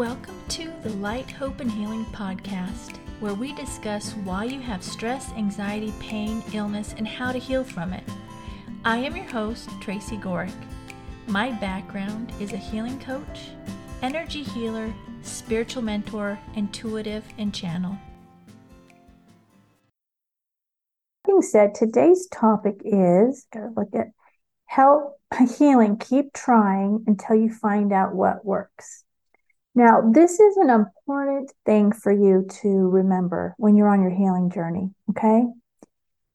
Welcome to the Light, Hope, and Healing podcast, where we discuss why you have stress, anxiety, pain, illness, and how to heal from it. I am your host, Tracy Gohrick. My background is a healing coach, energy healer, spiritual mentor, intuitive, and channel. Being said, today's topic is gotta look at help healing. Keep trying until you find out what works. Now, this is an important thing for you to remember when you're on your healing journey, okay?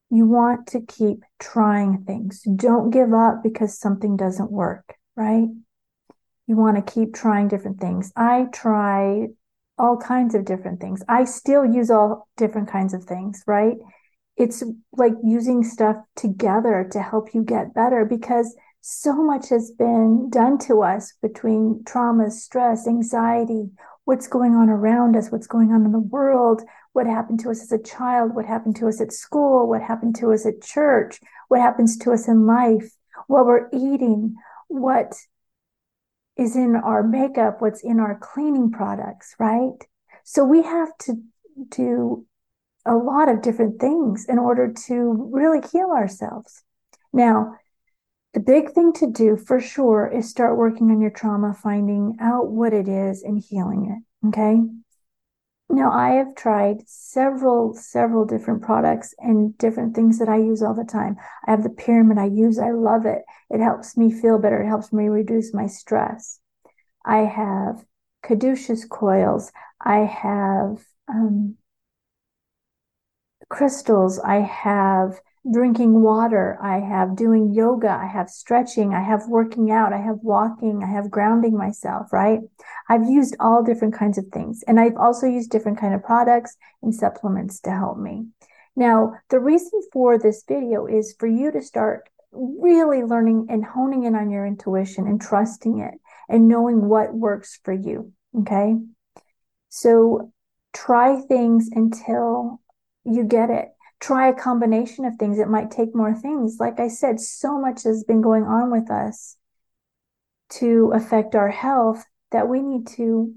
You want to keep trying things. Don't give up because something doesn't work, right? You want to keep trying different things. I try all kinds of different things. I still use all different kinds of things, right? It's like using stuff together to help you get better because so much has been done to us between trauma, stress, anxiety, what's going on around us, what's going on in the world, what happened to us as a child, what happened to us at school, what happened to us at church, what happens to us in life, what we're eating, what is in our makeup, what's in our cleaning products, right? So we have to do a lot of different things in order to really heal ourselves. Now, the big thing to do for sure is start working on your trauma, finding out what it is and healing it. Okay. Now, I have tried several, several different products and different things that I use all the time. I have the pyramid I use. I love it. It helps me feel better. It helps me reduce my stress. I have caduceus coils. I have um, crystals. I have drinking water, I have doing yoga, I have stretching, I have working out, I have walking, I have grounding myself, right? I've used all different kinds of things. And I've also used different kind of products and supplements to help me. Now, the reason for this video is for you to start really learning and honing in on your intuition and trusting it and knowing what works for you. Okay. So try things until you get it try a combination of things. It might take more things. Like I said, so much has been going on with us to affect our health that we need to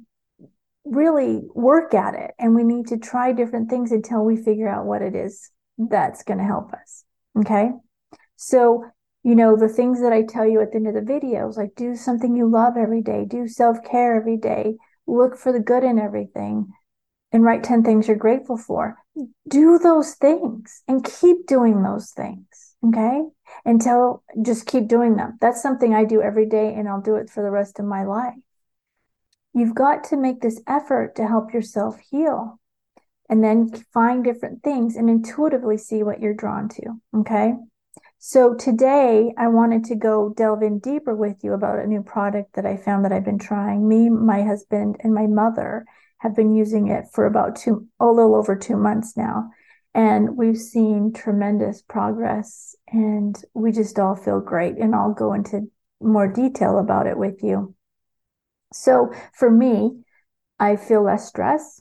really work at it and we need to try different things until we figure out what it is that's going to help us. Okay. So, you know, the things that I tell you at the end of the videos, like do something you love every day, do self care every day, look for the good in everything, and write 10 things you're grateful for. Do those things and keep doing those things. Okay. Until just keep doing them. That's something I do every day and I'll do it for the rest of my life. You've got to make this effort to help yourself heal and then find different things and intuitively see what you're drawn to. Okay. So today I wanted to go delve in deeper with you about a new product that I found that I've been trying. Me, my husband, and my mother have been using it for about two, a little over two months now. And we've seen tremendous progress and we just all feel great. And I'll go into more detail about it with you. So for me, I feel less stress.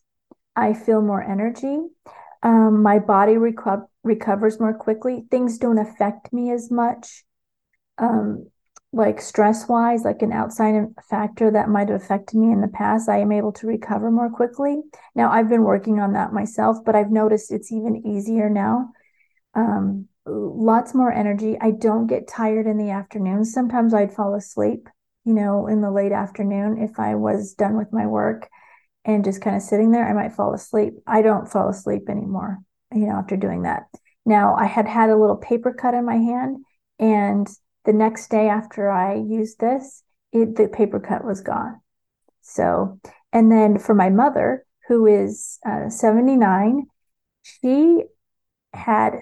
I feel more energy. Um, my body reco- recovers more quickly. Things don't affect me as much. Um, like stress wise, like an outside factor that might have affected me in the past, I am able to recover more quickly. Now, I've been working on that myself, but I've noticed it's even easier now. Um, lots more energy. I don't get tired in the afternoon. Sometimes I'd fall asleep, you know, in the late afternoon if I was done with my work and just kind of sitting there, I might fall asleep. I don't fall asleep anymore, you know, after doing that. Now, I had had a little paper cut in my hand and the next day after I used this, it, the paper cut was gone. So, and then for my mother, who is uh, 79, she had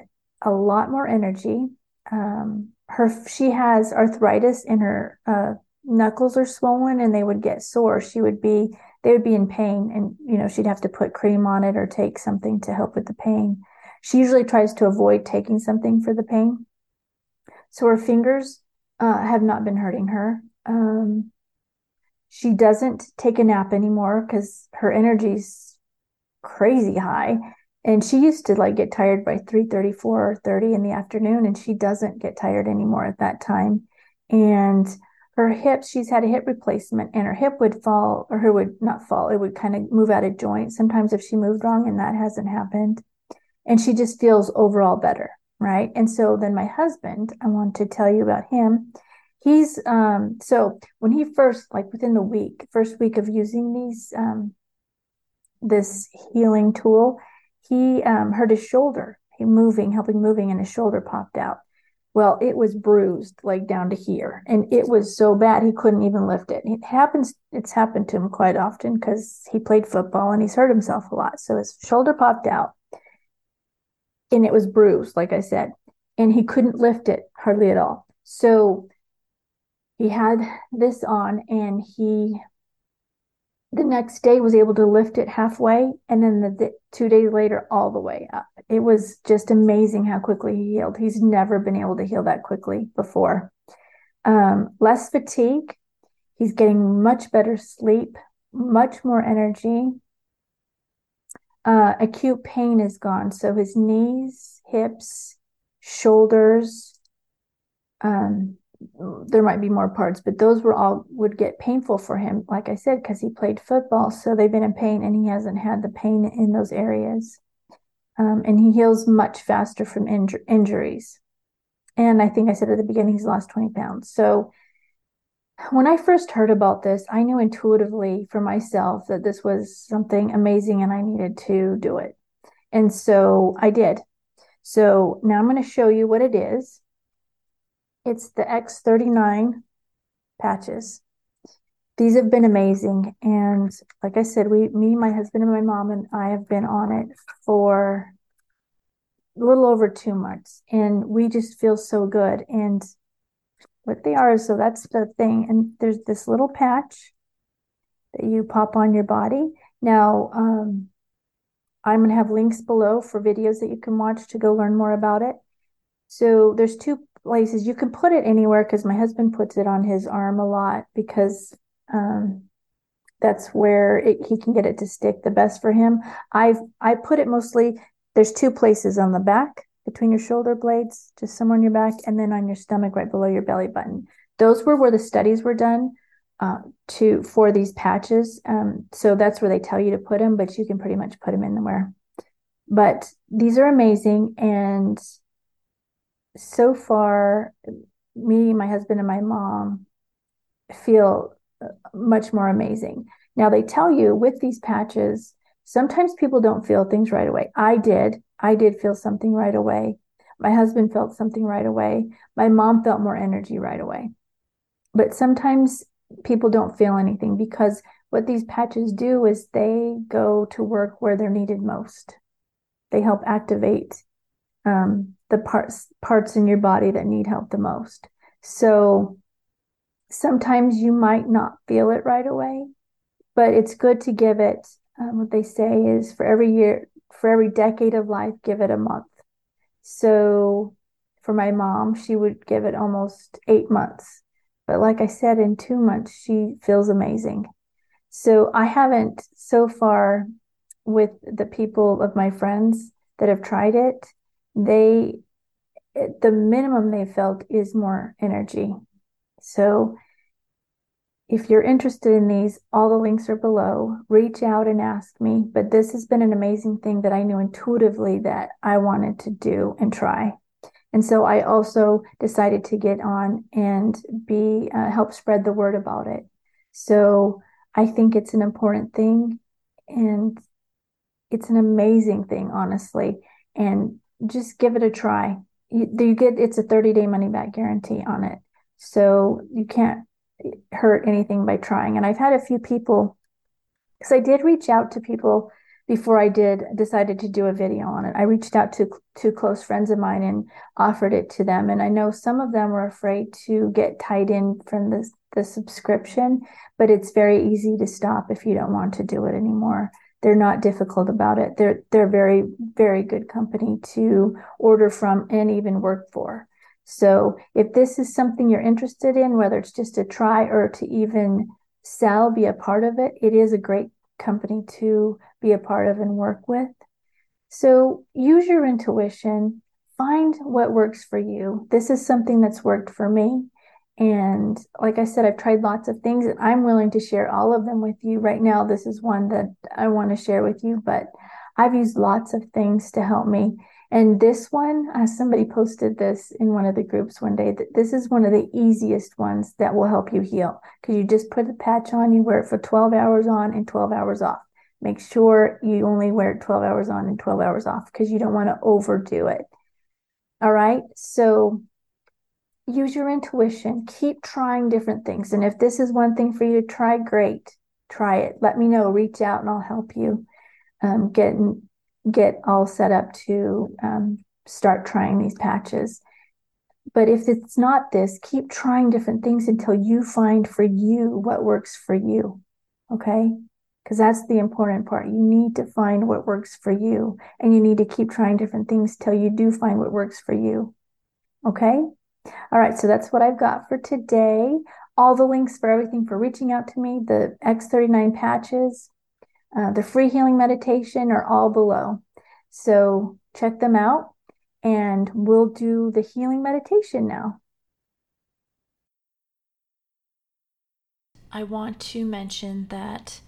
a lot more energy. Um, her she has arthritis in her uh, knuckles are swollen and they would get sore. She would be they would be in pain, and you know she'd have to put cream on it or take something to help with the pain. She usually tries to avoid taking something for the pain. So her fingers uh, have not been hurting her. Um, she doesn't take a nap anymore because her energy's crazy high. And she used to like get tired by 3 34 or 30 in the afternoon, and she doesn't get tired anymore at that time. And her hips, she's had a hip replacement and her hip would fall or her would not fall, it would kind of move out of joint sometimes if she moved wrong, and that hasn't happened. And she just feels overall better, right? And so then my husband, I want to tell you about him. He's um so when he first like within the week, first week of using these um this healing tool, he um hurt his shoulder. He moving, helping moving, and his shoulder popped out. Well, it was bruised like down to here, and it was so bad he couldn't even lift it. It happens. It's happened to him quite often because he played football and he's hurt himself a lot. So his shoulder popped out, and it was bruised, like I said, and he couldn't lift it hardly at all. So he had this on, and he the next day was able to lift it halfway and then the, the, two days later all the way up. It was just amazing how quickly he healed. He's never been able to heal that quickly before. Um, less fatigue. He's getting much better sleep much more energy uh, acute pain is gone so his knees hips shoulders um, there might be more parts, but those were all would get painful for him, like I said, because he played football. So they've been in pain and he hasn't had the pain in those areas. Um, and he heals much faster from inju- injuries. And I think I said at the beginning, he's lost 20 pounds. So when I first heard about this, I knew intuitively for myself that this was something amazing and I needed to do it. And so I did. So now I'm going to show you what it is it's the X39 patches. These have been amazing. And like I said, we, me, my husband, and my mom, and I have been on it for a little over two months. And we just feel so good. And what they are, so that's the thing. And there's this little patch that you pop on your body. Now, um, I'm going to have links below for videos that you can watch to go learn more about it. So there's two places. You can put it anywhere because my husband puts it on his arm a lot because um, that's where it, he can get it to stick the best for him. I've I put it mostly. There's two places on the back between your shoulder blades, just somewhere on your back, and then on your stomach right below your belly button. Those were where the studies were done uh, to for these patches. Um, so that's where they tell you to put them, but you can pretty much put them anywhere. But these are amazing, and so far, me, my husband, and my mom feel uh, much more amazing. Now, they tell you with these patches, sometimes people don't feel things right away. I did. I did feel something right away. My husband felt something right away. My mom felt more energy right away. But sometimes people don't feel anything because what these patches do is they go to work where they're needed most. They help activate um, the parts parts in your body that need help the most. So sometimes you might not feel it right away, but it's good to give it. Um, what they say is for every year, for every decade of life, give it a month. So for my mom, she would give it almost eight months. But like I said, in two months, she feels amazing. So I haven't so far with the people of my friends that have tried it they the minimum they felt is more energy. So if you're interested in these, all the links are below. Reach out and ask me. But this has been an amazing thing that I knew intuitively that I wanted to do and try. And so I also decided to get on and be uh, help spread the word about it. So I think it's an important thing and it's an amazing thing, honestly. And just give it a try. You, you get it's a 30 day money back guarantee on it. So you can't hurt anything by trying. And I've had a few people because I did reach out to people before I did decided to do a video on it. I reached out to two close friends of mine and offered it to them. And I know some of them were afraid to get tied in from the, the subscription, but it's very easy to stop if you don't want to do it anymore they're not difficult about it. They're they're very very good company to order from and even work for. So if this is something you're interested in, whether it's just to try or to even sell, be a part of it, it is a great company to be a part of and work with. So use your intuition, find what works for you. This is something that's worked for me. And like I said, I've tried lots of things and I'm willing to share all of them with you. Right now, this is one that I want to share with you, but I've used lots of things to help me. And this one, uh, somebody posted this in one of the groups one day that this is one of the easiest ones that will help you heal because you just put a patch on, you wear it for 12 hours on and 12 hours off. Make sure you only wear it 12 hours on and 12 hours off because you don't want to overdo it. All right. So use your intuition, keep trying different things. And if this is one thing for you to try, great. Try it. Let me know. Reach out and I'll help you um, get get all set up to um, start trying these patches. But if it's not this, keep trying different things until you find for you what works for you. Okay? Because that's the important part. You need to find what works for you, and you need to keep trying different things till you do find what works for you. Okay? All right, so that's what I've got for today. All the links for everything for reaching out to me, the X39 patches, uh, the free healing meditation are all below. So check them out and we'll do the healing meditation now. I want to mention that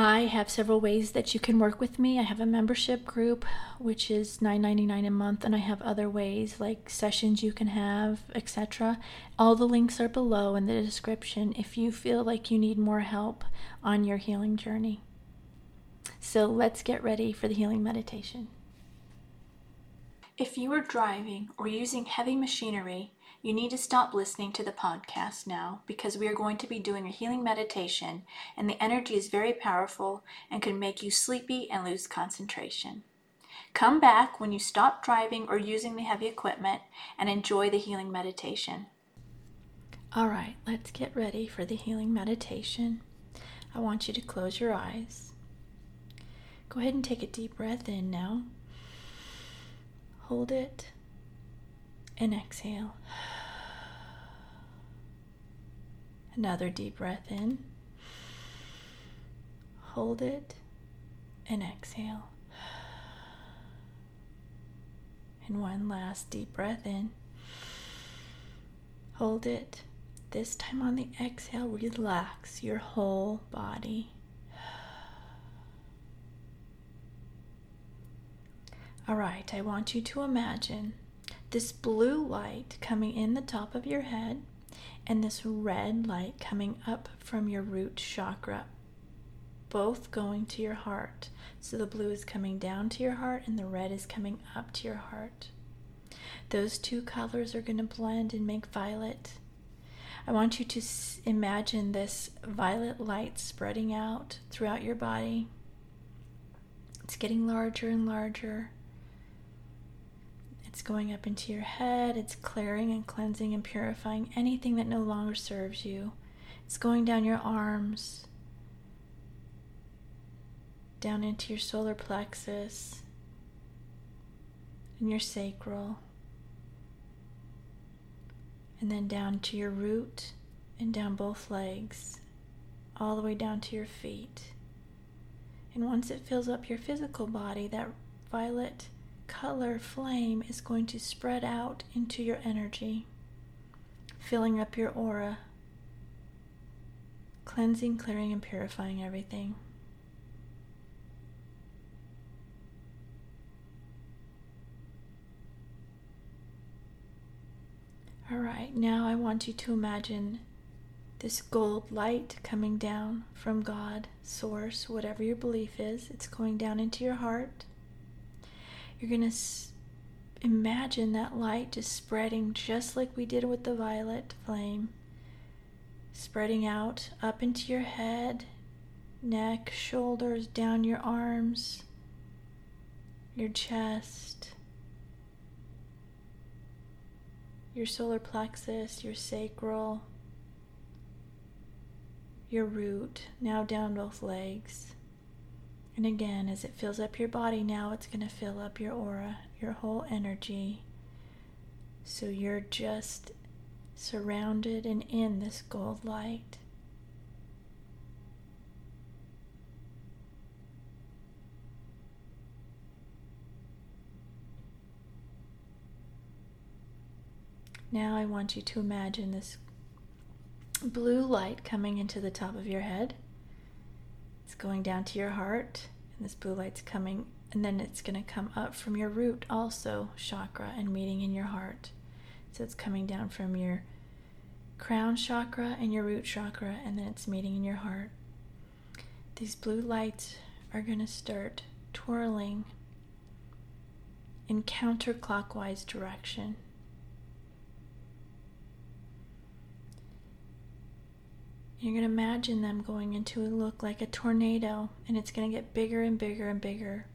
I have several ways that you can work with me. I have a membership group, which is $9.99 a month, and I have other ways like sessions you can have, etc. All the links are below in the description if you feel like you need more help on your healing journey. So let's get ready for the healing meditation. If you are driving or using heavy machinery, you need to stop listening to the podcast now because we are going to be doing a healing meditation, and the energy is very powerful and can make you sleepy and lose concentration. Come back when you stop driving or using the heavy equipment and enjoy the healing meditation. All right, let's get ready for the healing meditation. I want you to close your eyes. Go ahead and take a deep breath in now. Hold it and exhale. Another deep breath in. Hold it and exhale. And one last deep breath in. Hold it. This time on the exhale, relax your whole body. All right, I want you to imagine this blue light coming in the top of your head and this red light coming up from your root chakra, both going to your heart. So the blue is coming down to your heart and the red is coming up to your heart. Those two colors are going to blend and make violet. I want you to imagine this violet light spreading out throughout your body. It's getting larger and larger. It's going up into your head, it's clearing and cleansing and purifying anything that no longer serves you. It's going down your arms, down into your solar plexus, and your sacral, and then down to your root and down both legs, all the way down to your feet. And once it fills up your physical body, that violet color flame is going to spread out into your energy, filling up your aura, cleansing, clearing, and purifying everything. All right, now I want you to imagine this gold light coming down from God, Source, whatever your belief is. It's going down into your heart you're going to s- imagine that light just spreading just like we did with the violet flame, spreading out up into your head, neck, shoulders, down your arms, your chest, your solar plexus, your sacral, your root, now down both legs. And again, as it fills up your body, now it's going to fill up your aura, your whole energy. So you're just surrounded and in this gold light. Now I want you to imagine this blue light coming into the top of your head. It's going down to your heart, and this blue light's coming, and then it's going to come up from your root also chakra and meeting in your heart. So it's coming down from your crown chakra and your root chakra, and then it's meeting in your heart. These blue lights are going to start twirling in counterclockwise direction. You're going to imagine them going into a look like a tornado, and it's going to get bigger and bigger and bigger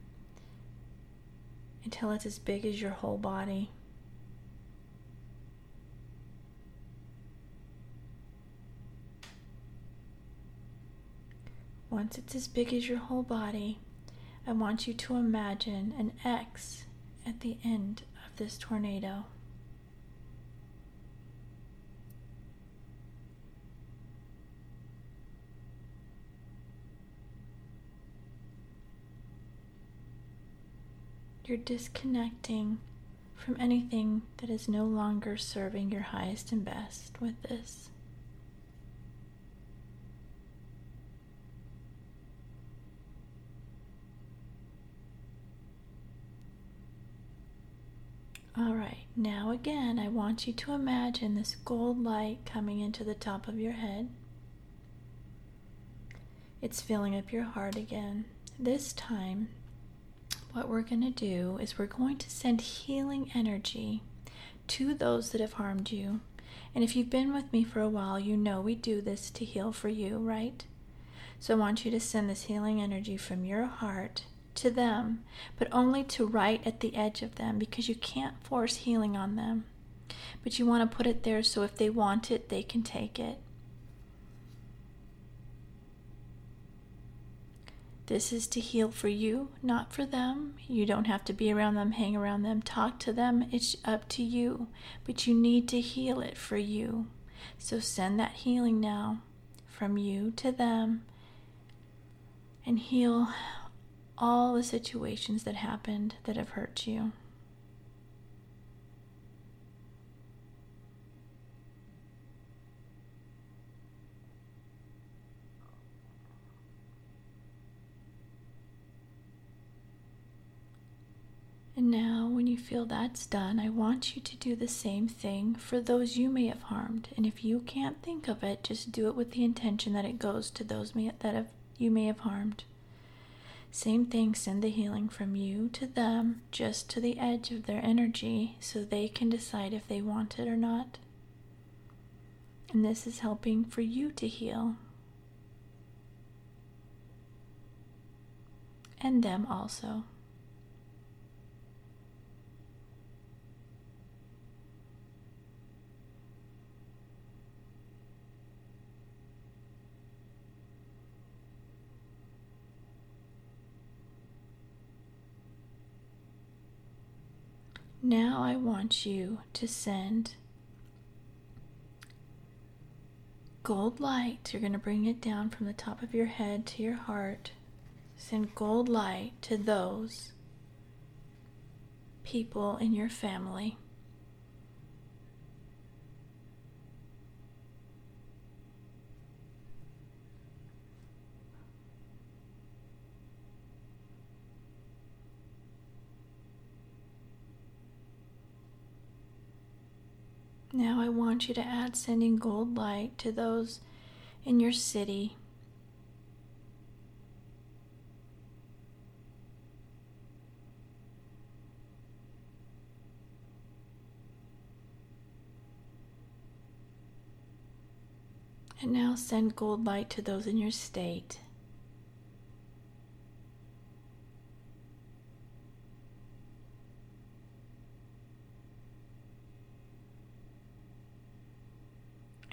until it's as big as your whole body. Once it's as big as your whole body, I want you to imagine an X at the end of this tornado. You're disconnecting from anything that is no longer serving your highest and best with this. All right, now again, I want you to imagine this gold light coming into the top of your head. It's filling up your heart again. This time, what we're going to do is we're going to send healing energy to those that have harmed you. And if you've been with me for a while, you know we do this to heal for you, right? So I want you to send this healing energy from your heart to them, but only to right at the edge of them because you can't force healing on them. But you want to put it there so if they want it, they can take it. This is to heal for you, not for them. You don't have to be around them, hang around them, talk to them. It's up to you. But you need to heal it for you. So send that healing now from you to them and heal all the situations that happened that have hurt you. And now, when you feel that's done, I want you to do the same thing for those you may have harmed. And if you can't think of it, just do it with the intention that it goes to those may, that have, you may have harmed. Same thing, send the healing from you to them, just to the edge of their energy, so they can decide if they want it or not. And this is helping for you to heal. And them also. Now I want you to send gold light. You're going to bring it down from the top of your head to your heart. Send gold light to those people in your family Now I want you to add sending gold light to those in your city. And now send gold light to those in your state.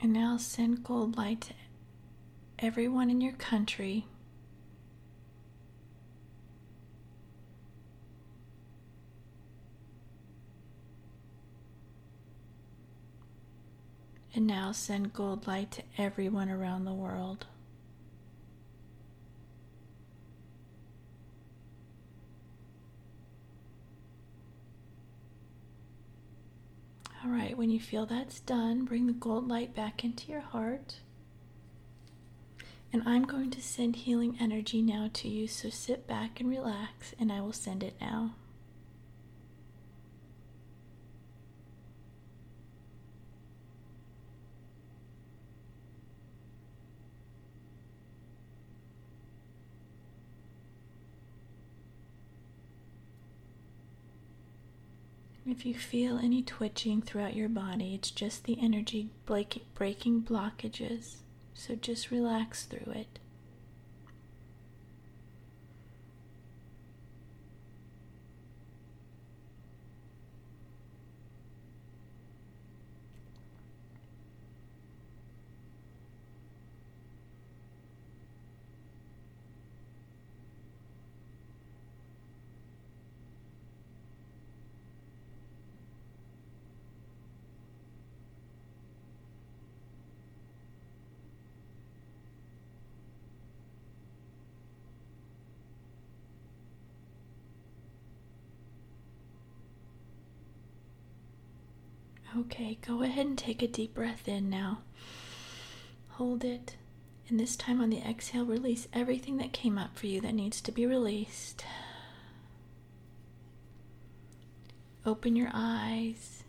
And now send gold light to everyone in your country. And now send gold light to everyone around the world. All right, when you feel that's done, bring the gold light back into your heart. And I'm going to send healing energy now to you, so sit back and relax, and I will send it now. If you feel any twitching throughout your body, it's just the energy breaking blockages. So just relax through it. Okay, go ahead and take a deep breath in now. Hold it. And this time on the exhale, release everything that came up for you that needs to be released. Open your eyes.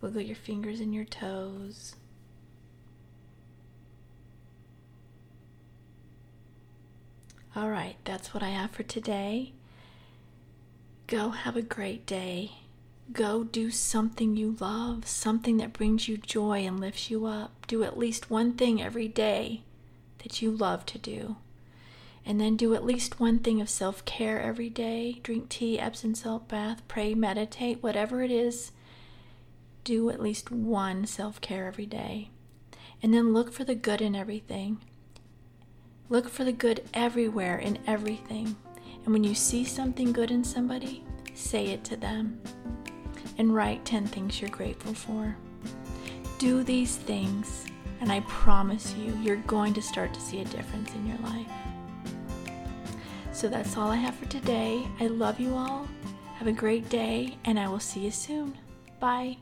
Wiggle your fingers and your toes. All right, that's what I have for today. Go have a great day. Go do something you love, something that brings you joy and lifts you up. Do at least one thing every day that you love to do. And then do at least one thing of self care every day. Drink tea, Epsom salt bath, pray, meditate, whatever it is. Do at least one self care every day. And then look for the good in everything. Look for the good everywhere in everything. And when you see something good in somebody, say it to them and write 10 things you're grateful for. Do these things, and I promise you, you're going to start to see a difference in your life. So that's all I have for today. I love you all. Have a great day, and I will see you soon. Bye.